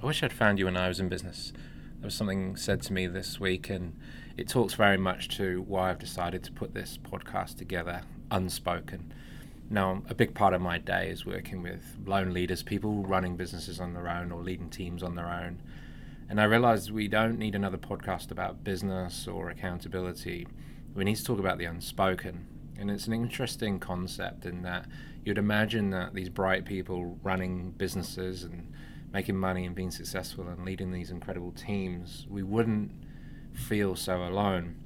I wish I'd found you when I was in business. There was something said to me this week, and it talks very much to why I've decided to put this podcast together unspoken. Now, a big part of my day is working with lone leaders, people running businesses on their own or leading teams on their own. And I realized we don't need another podcast about business or accountability. We need to talk about the unspoken. And it's an interesting concept in that you'd imagine that these bright people running businesses and making money and being successful and leading these incredible teams, we wouldn't feel so alone.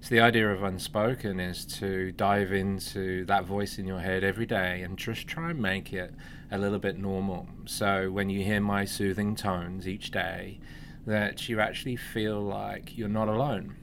So the idea of unspoken is to dive into that voice in your head every day and just try and make it a little bit normal. So when you hear my soothing tones each day, that you actually feel like you're not alone.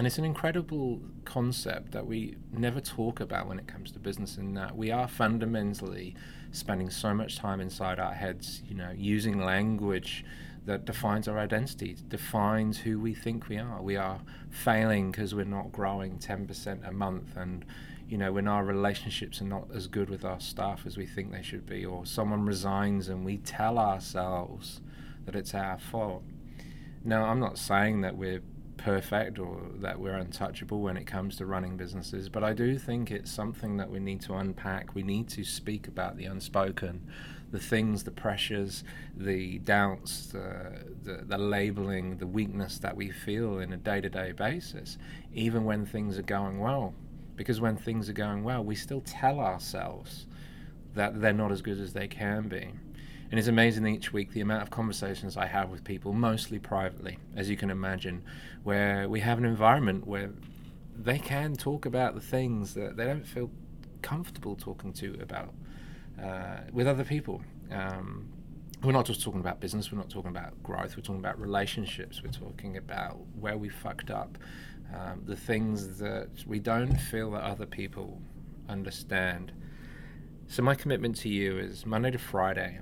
And it's an incredible concept that we never talk about when it comes to business, in that we are fundamentally spending so much time inside our heads, you know, using language that defines our identity, defines who we think we are. We are failing because we're not growing 10% a month, and you know, when our relationships are not as good with our staff as we think they should be, or someone resigns and we tell ourselves that it's our fault. Now, I'm not saying that we're perfect or that we're untouchable when it comes to running businesses, but I do think it's something that we need to unpack. We need to speak about the unspoken, the things, the pressures, the doubts, the, the, the labeling, the weakness that we feel in a day to day basis, even when things are going well. Because when things are going well, we still tell ourselves that they're not as good as they can be. And it's amazing each week the amount of conversations I have with people, mostly privately, as you can imagine, where we have an environment where they can talk about the things that they don't feel comfortable talking to about uh, with other people. Um, we're not just talking about business, we're not talking about growth, we're talking about relationships, we're talking about where we fucked up, um, the things that we don't feel that other people understand. So, my commitment to you is Monday to Friday,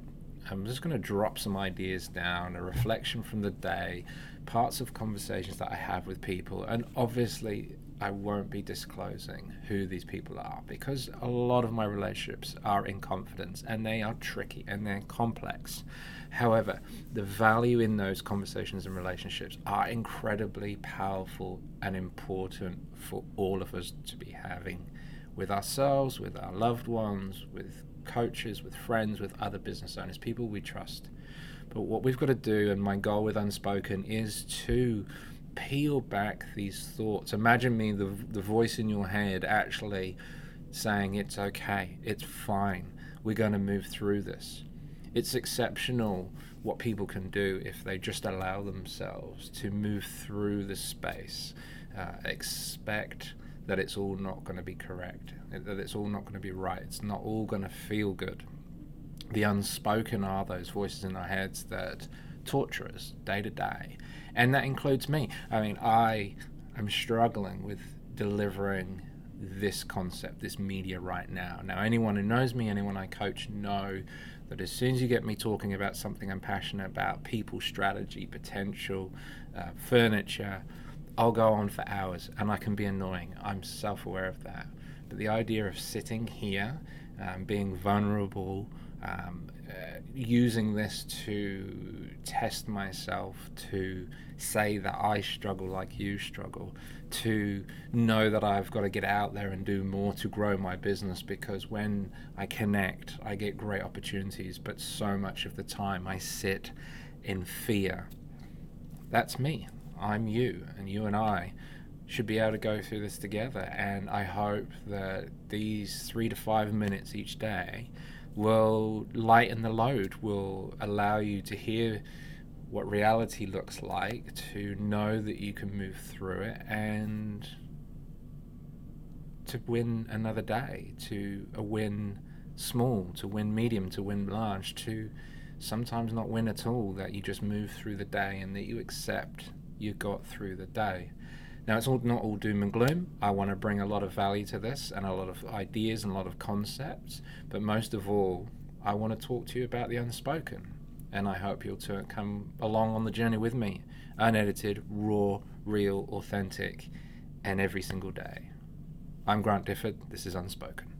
I'm just going to drop some ideas down, a reflection from the day, parts of conversations that I have with people, and obviously I won't be disclosing who these people are because a lot of my relationships are in confidence and they are tricky and they're complex. However, the value in those conversations and relationships are incredibly powerful and important for all of us to be having with ourselves, with our loved ones, with coaches, with friends, with other business owners, people we trust. But what we've got to do, and my goal with Unspoken, is to peel back these thoughts. Imagine me, the, the voice in your head, actually saying, It's okay, it's fine, we're going to move through this. It's exceptional what people can do if they just allow themselves to move through the space. Uh, expect that it's all not going to be correct, that it's all not going to be right, it's not all going to feel good. The unspoken are those voices in our heads that torture us day to day. And that includes me. I mean, I am struggling with delivering this concept, this media right now. Now, anyone who knows me, anyone I coach, know that as soon as you get me talking about something I'm passionate about, people, strategy, potential, uh, furniture, I'll go on for hours and I can be annoying. I'm self aware of that. But the idea of sitting here, um, being vulnerable, um, uh, using this to test myself, to say that I struggle like you struggle, to know that I've got to get out there and do more to grow my business because when I connect, I get great opportunities, but so much of the time I sit in fear. That's me. I'm you, and you and I should be able to go through this together. And I hope that these three to five minutes each day will lighten the load, will allow you to hear what reality looks like, to know that you can move through it, and to win another day, to a win small, to win medium, to win large, to sometimes not win at all, that you just move through the day and that you accept you got through the day. Now, it's all, not all doom and gloom. I want to bring a lot of value to this and a lot of ideas and a lot of concepts. But most of all, I want to talk to you about the unspoken. And I hope you'll come along on the journey with me, unedited, raw, real, authentic, and every single day. I'm Grant Difford. This is Unspoken.